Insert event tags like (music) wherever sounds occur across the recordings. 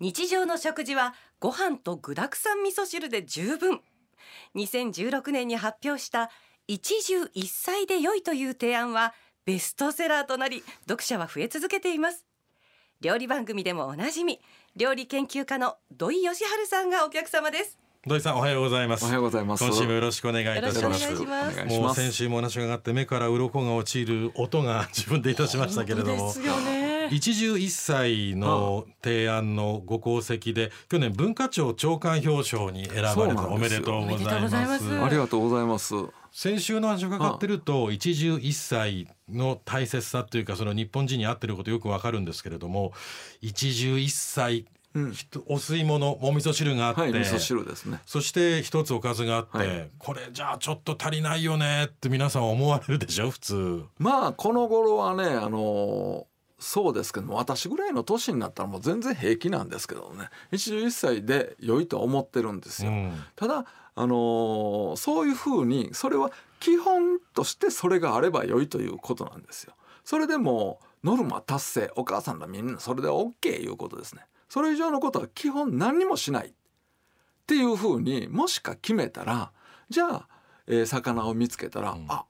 日常の食事はご飯と具沢山味噌汁で十分。2016年に発表した一汁一菜で良いという提案はベストセラーとなり読者は増え続けています。料理番組でもおなじみ料理研究家の土井善晴さんがお客様です。土井さんおはようございます。おはようございます。今週もよろしくお願いいたします。もう先週もお話があって目から鱗が落ちる音が自分でいたしましたけれども。ですよね (laughs) 一汁一菜の提案のご功績で去年文化庁長官表彰に選ばれたおめでとうございまます。すありがとうございます。先週の話を伺ってると一汁一菜の大切さというかその日本人に合ってることよくわかるんですけれども一汁一菜うん。お吸い物お味噌汁があって、はい味噌汁ですね。そして一つおかずがあって、はい。これじゃあちょっと足りないよねって皆さん思われるでしょ普通。まあこの頃はねあのそうですけども私ぐらいの年になったらもう全然平気なんですけどね。一汁一菜で良いと思ってるんですよ、うん。ただあのーそういうふうにそれは基本としてそれがあれば良いということなんですよ。それでもノルマ達成お母さんらみんなそれで OK いうことですね。それ以上のことは基本何にもしない。っていうふうにもしか決めたらじゃあ、えー魚を見つけたら、ん。あ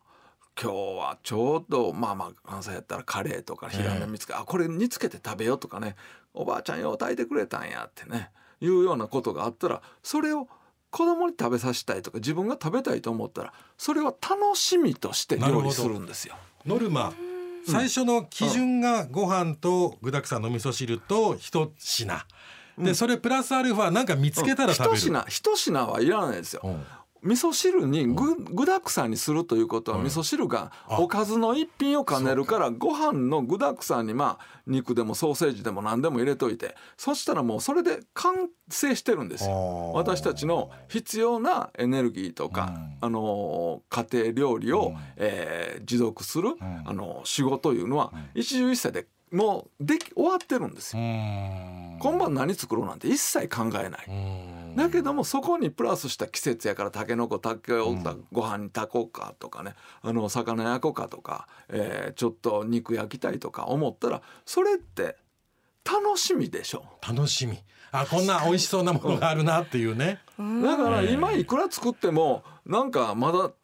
今日はちょうどまあまあ関西やったらカレーとかヒラメ見つけ、あこれ煮つけて食べようとかね。おばあちゃんよう炊いてくれたんやってねいうようなことがあったらそれを子供に食べさせたいとか自分が食べたいと思ったらそれは楽しみとして料理するんですよ。ノルマ最初の基準がご飯と具沢山の味噌汁と一品。でそれプラスアルファなんか見つけたら食べる。一品一品はいらないですよ。うん味噌汁に具具沢山にするということは、うん。味噌汁があ。おかずの一品を兼ねるか。らご飯の具沢山にまあ肉でもソーセージでも何でも入れといてそしたらもうそれで完成してるんですよ。私たちの必要なエネルギーとか、あのー家庭料理を、うん。えー持続する、ん。あのー仕事いうのは、一汁一菜でもうでき終わってるんですうよ。ん。今晩何作ろうなんて一切考えない。うん。だけどもそこにプラスした季節やからたけのこたけをご飯に炊こうかとかねあの魚焼こうかとか、えーちょっと肉焼きたいとか思ったらそれって楽しみでしょ？楽しみ。あこんな美味しそうなものがあるなっていうね。だからええ今いくら作ってもなんかまだ好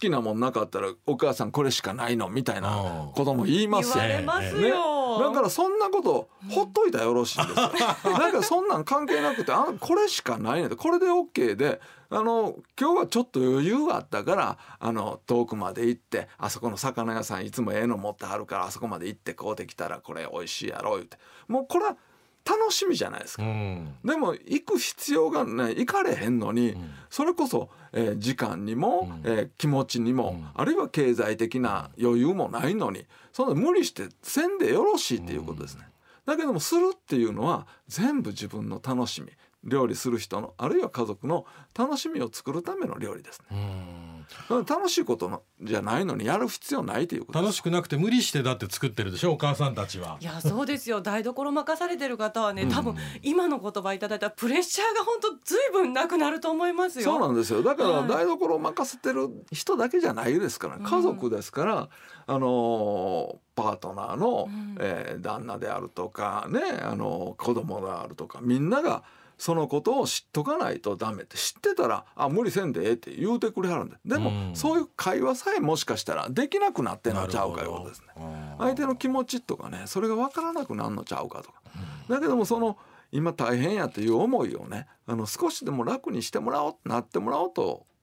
きなもんなかったらお母さんこれしかないのみたいなことも言いますよ言われますね、よ、だからそんなことほっといたらよろしいんですよ。(laughs) だからそんなん関係なくてあこれしかないねんこれで OK であの今日はちょっと余裕があったからあの遠くまで行ってあそこの魚屋さんいつもええの持ってはるからあそこまで行って買うてきたらこれ美味しいやろ言うて。もうこれは楽しみじゃないですか。うん。でも行く必要がない行かれへんのに、ん。それこそ、えー時間にも、うん。えー気持ちにも、うん。あるいは経済的な余裕もないのにそんな無理してせんでよろしいっていうことですね。だけどもするっていうのは全部自分の楽しみ料理する人のあるいは家族の楽しみを作るための料理ですね。楽しいことのじゃないのにやる必要ないということ。楽しくなくて無理してだって作ってるでしょお母さんたちは。いやそうですよ。台所任されてる方はねうん。多分今の言葉いただいたらプレッシャーが本当ずいぶんなくなると思いますよ。そうなんですよ。だからはい台所を任せてる人だけじゃないですから、うん。家族ですから、あのーパートナーの、うん。えー旦那であるとかね、あのー子供であるとかみんながそのことを知っとかないとダメって知ってたらあ無理せんでええって言うてくれはるんででも、うん。そういう会話さえもしかしたらできなくなってんのちゃうかいうですね。うん相手の気持ちとかねそれが分からなくなるのちゃうかとか、だけどもその今大変やという思いをねあの少しでも楽にしてもらおうなってもらおうとあ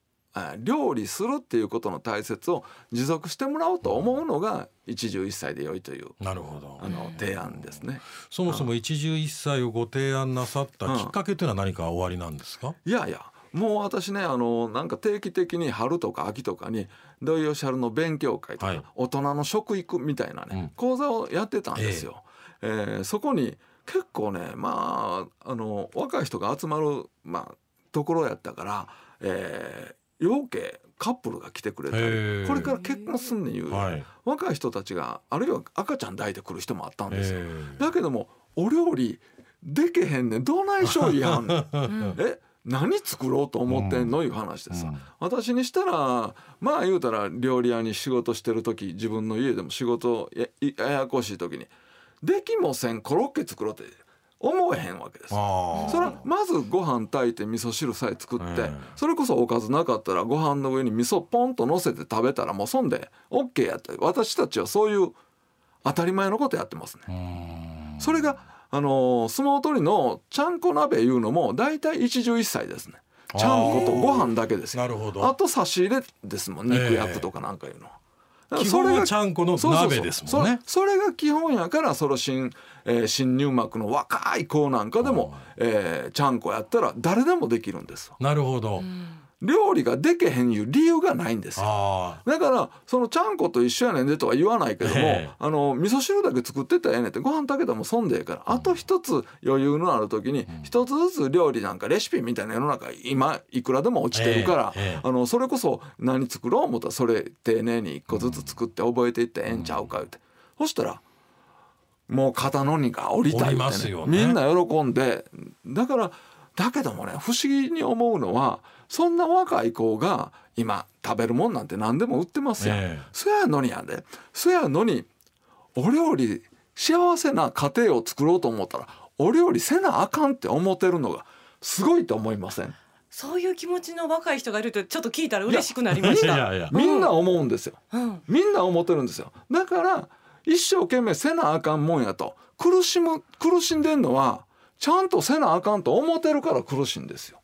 料理するっていうことの大切を持続してもらおうと思うのが一汁一菜で良いというなるほど。あの提案ですね。そもそも一汁一菜をご提案なさったきっかけというのは何かおありなんですか、いやいやもう私ねあのなんか定期的に春とか秋とかに土井善晴の勉強会とか、はい。大人の食育みたいなね、うん。講座をやってたんですよ。えーそこに結構ねまああの若い人が集まる、まあ、ところやったから、えー、養鶏カップルが来てくれたりこれから結婚すんねんいう、はい。若い人たちがあるいは赤ちゃん抱いてくる人もあったんです。よ。えー。だけどもお料理でけへんねん。どないしょいやん。(laughs) え何作ろうと思ってんの、いう話でさ、うん。私にしたらまあ言うたら料理屋に仕事してる時自分の家でも仕事やややこしい時にできもせん。コロッケ作ろうって思えへんわけです。あそれはまずご飯炊いて味噌汁さえ作って、ええそれこそおかずなかったらご飯の上に味噌ポンと乗せて食べたらもうそんで OK やった私たちはそういう当たり前のことやってますね。それがあのー相撲取りのちゃんこ鍋いうのも大体一汁一菜ですね。ちゃんことご飯だけですよ。なるほどあと差し入れですもん肉焼くとかなんかいうのは。だから基本はそれがちゃんこの鍋ですもんね。そうそうそうそれが基本やからその新,、えー新入幕の若い子なんかでも、えーちゃんこやったら誰でもできるんですなるほど、料理がでけへんいう理由がないんですよ。あだからそのちゃんこと一緒やねんでとは言わないけども、ええ。あの味噌汁だけ作ってたらええねんってご飯炊けたらもう損でええからあと一つ余裕のある時に一つずつ料理なんかレシピみたいな世の中今いくらでも落ちてるから、あのそれこそ何作ろう思ったらそれ丁寧に一個ずつ作って覚えていってええんちゃうか言って、そしたらもう肩の荷が下りた下り言ってね。みんな喜んでだからだけどもね不思議に思うのはそんな若い子が今食べるもんなんて何でも売ってますやん、ええ。そやのにやで。そやのにお料理幸せな家庭を作ろうと思ったらお料理せなあかんって思ってるのがすごいと思いません？そういう気持ちの若い人がいるとちょっと聞いたら嬉しくなりました。やいやみんな思うんですよ。うん、みんな思ってるんですよ。だから一生懸命せなあかんもんやと。苦しむ苦しんでんのはちゃんとせなあかんと思ってるから苦しいんですよ。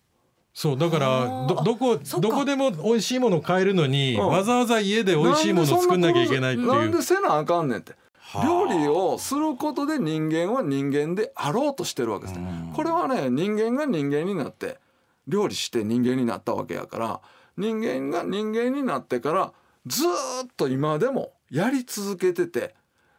そうだからどどこどこでも美味しいものを買えるのに、うん。わざわざ家で美味しいものを作んなきゃいけないっていう。なんでせなあかんねんって。はあ。料理をすることで人間は人間であろうとしてるわけですね。これはね人間が人間になって料理して人間になったわけやから人間が人間になってからずーっと今でもやり続けてて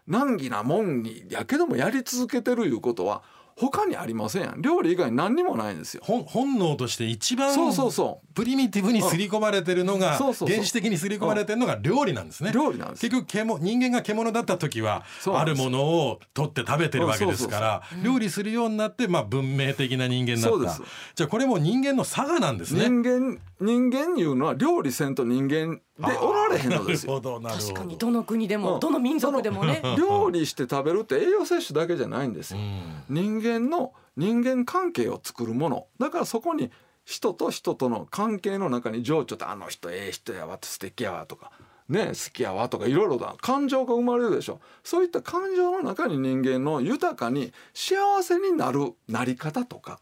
難儀なもんにやけどもやり続けてるいうことは他にありませんやん。料理以外何にもないんですよ。本本能として一番そうそうそプリミティブに刷り込まれてるのが原始的に刷り込まれてるのが料理なんですね。う。料理なんです。結局獣人間が獣だった時はあるものを取って食べてるわけですから料理するようになってまあ文明的な人間になった。じゃあこれも人間の差がなんですね。人間人間いうのは料理せんと人間でおられへんのですよ。確かにどの国でも、うん。どの民族でもね。料理して食べるって栄養摂取だけじゃないんですよ。うん。人間の人間関係を作るもの。だからそこに人と人との関係の中に情緒ってあの人ええ人やわ素敵やわとかね好きやわとかいろいろだ。感情が生まれるでしょ。そういった感情の中に人間の豊かに幸せになるなり方とか、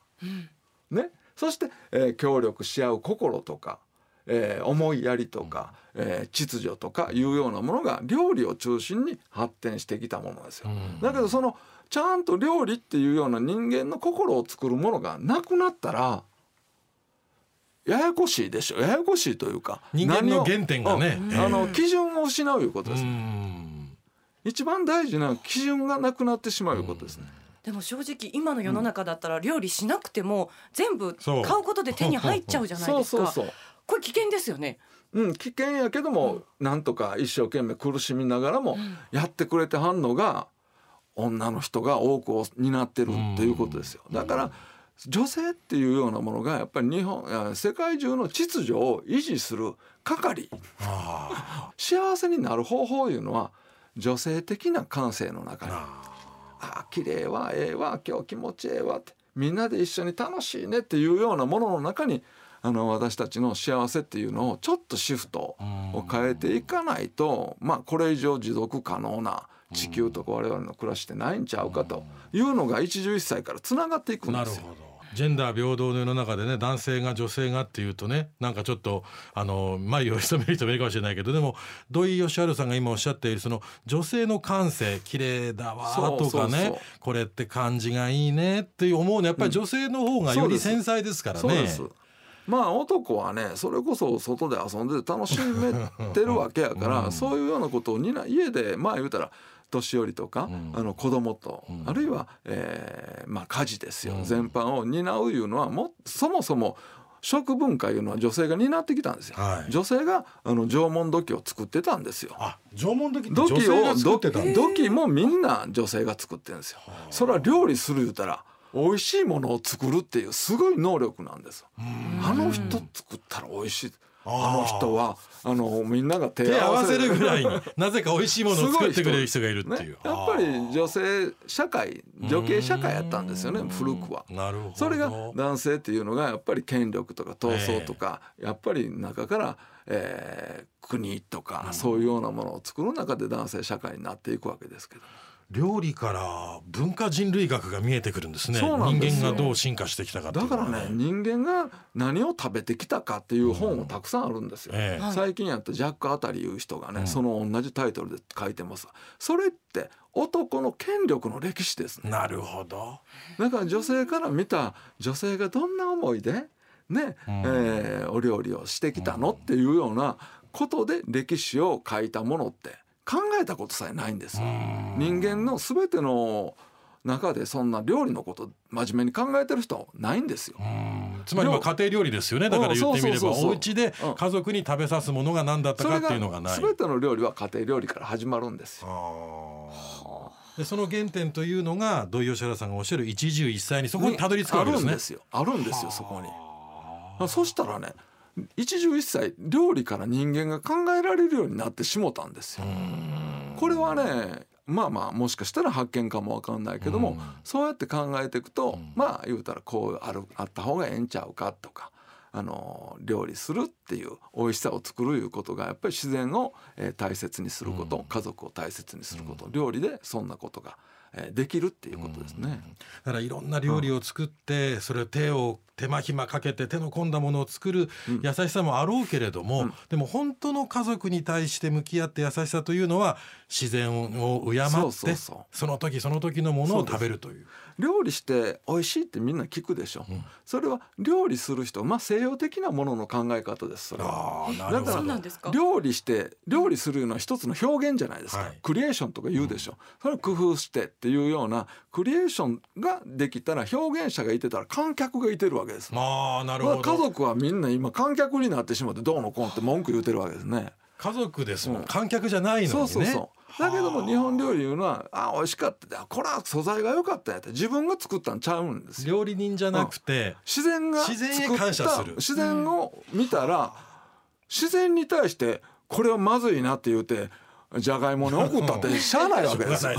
ね。そして、えー協力し合う心とか、えー思いやりとか、えー秩序とかいうようなものが料理を中心に発展してきたものですよ。うん。だけどそのちゃんと料理っていうような人間の心を作るものがなくなったらややこしいでしょ。ややこしいというか人間の原点がね。うん。あの基準を失ういうことです、うん。一番大事な基準がなくなってしまういうことですね、でも正直今の世の中だったら料理しなくても全部買うことで手に入っちゃうじゃないですか。これ危険ですよね。うん、危険やけども、なんとか一生懸命苦しみながらもやってくれてはんのが女の人が多くを担ってるっていうことですよ。だから女性っていうようなものがやっぱり日本世界中の秩序を維持する係。あ幸せになる方法いうのは女性的な感性の中に。あああ綺麗はええわ今日気持ちええわってみんなで一緒に楽しいねっていうようなものの中にあの私たちの幸せっていうのをちょっとシフトを変えていかないとまあこれ以上持続可能な地球とか我々の暮らしってないんちゃうかというのが一汁一菜からつながっていくんですよ。なるほど。ジェンダー平等の世の中でね男性が女性がっていうとねなんかちょっとあの眉を潜める人もいるかもしれないけどでも土井善晴さんが今おっしゃっているその女性の感性綺麗だわとかねこれって感じがいいねって思うのはやっぱり女性の方がより繊細ですからね。そうですまあ男はねそれこそ外で遊んで楽しめてるわけやから、うん。そういうようなことを家でまあ言うたら年寄りとか、ん。あの子供と、ん。あるいは、えーまあ、家事ですよ、うん。全般を担ういうのはもそもそも食文化いうのは女性が担ってきたんですよ。はい。女性があの縄文土器を作ってたんですよ。あ縄文土器土器を土器もみんな女性が作ってるんですよ。それは料理する言うたら美味しいものを作るっていうすごい能力なんです。よ。あの人作ったら美味しい。あの人はあのみんなが手手合わせるるぐらいに (laughs) なぜか美味しいものを作ってくれる人がいるっていう、ね、やっぱり女性社会女系社会やったんですよねうん。古くは。なるほど。それが男性っていうのがやっぱり権力とか闘争とか、やっぱり中から、えー国とか、そういうようなものを作る中で男性社会になっていくわけですけど料理から文化人類学が見えてくるんですね。人間がどう進化してきたかっていだからね人間が何を食べてきたかっていう本もたくさんあるんですよ。ええ。はい。最近やったジャック・アタリいう人がね、うん。その同じタイトルで書いてますそれって男の権力の歴史ですね。なるほど。だから女性から見た女性がどんな思いでね、うん。えーお料理をしてきたのっていうようなことで歴史を書いたものって考えたことさえないんですよ。人間の全ての中でそんな料理のこと真面目に考えてる人はないんですよ。うん。つまりまあ家庭料理ですよね。だから言ってみれば。お家で家族に食べさすものが何だったかっていうのがない。全ての料理は家庭料理から始まるんですよ。でその原点というのが土井善原さんがおっしゃる一汁一菜にそこにたどり着くわけですね。あるんですよ。あるんですよそこに。そしたらね一汁一菜料理から人間が考えられるようになってしもたんですよ。これはねまあまあもしかしたら発見かもわかんないけども、うんそうやって考えていくと、んまあ言うたらこうあるあった方がええんちゃうかとか。あの料理するっていう美味しさを作るいうことがやっぱり自然を、えー大切にすること、うん家族を大切にすること、料理でそんなことが、えーできるっていうことですね。だからいろんな料理を作って、それを手を手間暇かけて手の込んだものを作るうん。優しさもあろうけれども、うん。でも本当の家族に対して向き合って優しさというのは自然を敬ってそうそうそう。その時その時のものを食べるという。料理して美味しいってみんな聞くでしょ、うん。それは料理する人まあ西洋的なものの考え方ですそれは。あーなるほど。そうなんですか？料理して料理するのは一つの表現じゃないですか、はい。クリエーションとか言うでしょ、それを工夫してっていうようなクリエーションができたら表現者がいてたら観客がいてるわけです、まあなるほど。まあ家族はみんな今観客になってしまってどうのこうのって文句言うてるわけですね。家族ですもん、うん。観客じゃないのにね。そうそうそう。だけども日本料理いうのはあ美味しかった。これは素材が良かったんやって。自分が作ったんちゃうんですよ。料理人じゃなくて、自然が自然へ作った感謝する。自然を見たら、自然に対してこれはまずいなって言うてじゃがいもに送ったってしゃあないわけですよ。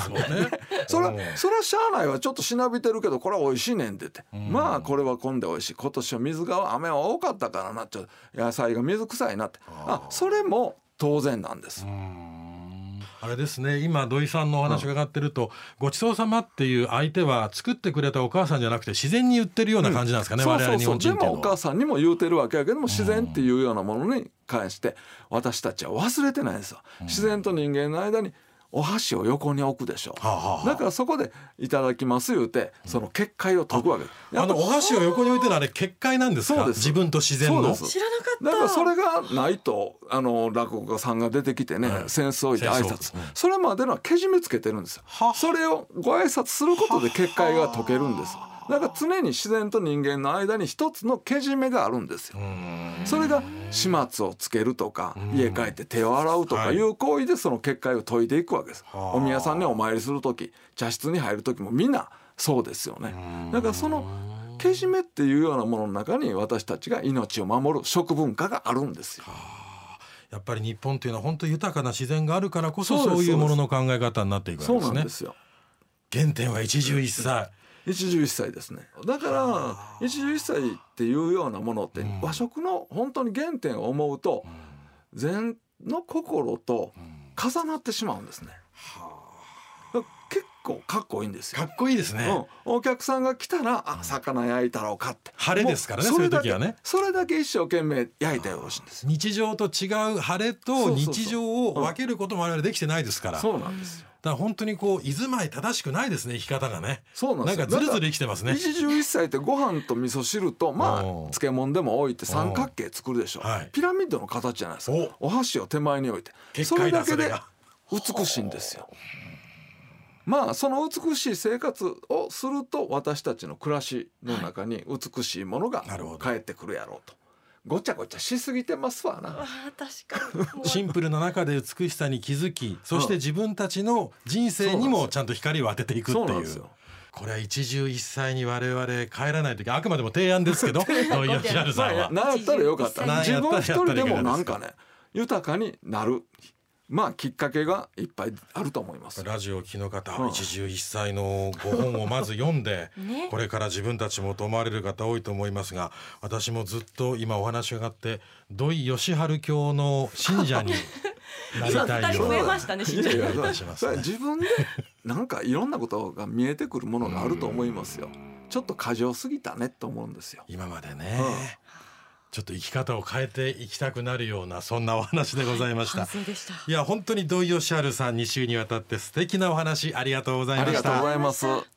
それうんそれはしゃあないわ。ちょっとしなびてるけどこれは美味しいねんって。て、ん。まあこれは今で美味しい。今年は水が雨は多かったからなちょっと野菜が水臭いなって。あそれも当然なんです。あれですね今土井さんのお話伺ってると、ごちそうさまっていう相手は作ってくれたお母さんじゃなくて自然に言ってるような感じなんですかね、我々日そうそうそう本人ってでもお母。さんにも言うてるわけやけども自然っていうようなものに関して私たちは忘れてないんですよ。自然と人間の間にお箸を横に置くでしょ。はあはあはあ。だからそこで「いただきます」言うてその結界を解くわけ。やあっぱのお箸を横に置いてるあれ結界なんですか？そうです。自分と自然の？知らなかった。だからそれがないとあの落語家さんが出てきてね、うん。扇子置いて挨拶、うん。それまでのはけじめつけてるんですよ。ははそれをご挨拶することで結界が解けるんですだから常に自然と人間の間に一つのけじめがあるんですよ。それが始末をつけるとかうん。家帰って手を洗うとかい。う行為でその結界を解いていくわけです。はあ。お宮さんにお参りする時茶室に入る時もみんなそうですよね。だからそのけじめっていうようなものの中に私たちが命を守る食文化があるんですよ。やっぱり日本というのは本当豊かな自然があるからこそそういうものの考え方になっていくわけですね。なんですよ。原点は一汁一菜一汁一菜ですね。だから一汁一菜っていうようなものってうん。和食の本当に原点を思うと禅の心と重なってしまうんですね。だから結構かっこいいんですよ。かっこいいですね、うん、お客さんが来たら「あ魚焼いたろうか」って。晴れですからねもそういうだけ時はね。それだけ一生懸命焼いたらよろしいんです。日常と違う晴れと日常を分けることも我々できてないですから、だかそうなんですよ。ら本当にこう居住まい正しくないですね生き方がね。そうなんですよ。なんかずるずる生きてますね。一汁一菜ってご飯と味噌汁とまあ漬物でも置いて三角形作るでしょ、はい。ピラミッドの形じゃないですか。お。お箸を手前に置いて。それだけで美しいんですよまあその美しい生活をすると私たちの暮らしの中に美しいものがなるほど。返ってくるやろうと。ごちゃごちゃしすぎてますわな。確か (laughs) シンプルな中で美しさに気づきそして自分たちの人生にもちゃんと光を当てていくっていう。これは一汁一菜に我々帰らないときあくまでも提案ですけど土井善晴さんは。なったらよかった。自やったら分一人でもなんかね豊かになるまあきっかけがいっぱいあると思います。ラジオを聴きの方、うん。一汁一菜のご本をまず読んで、(laughs) ね。これから自分たちもと思われる方多いと思いますが私もずっと今お話があって土井善晴教の信者になりたいよ (laughs) 増えましたね (laughs) 信者いやいやいたしますね自分でなんかいろんなことが見えてくるものがあると思いますよ。ちょっと過剰すぎたねと思うんですよ。今までね、うんちょっと生き方を変えていきたくなるようなそんなお話でございました。反省でしたいや本当に土井善晴さん2週にわたって素敵なお話ありがとうございましたありがとうご。ざいます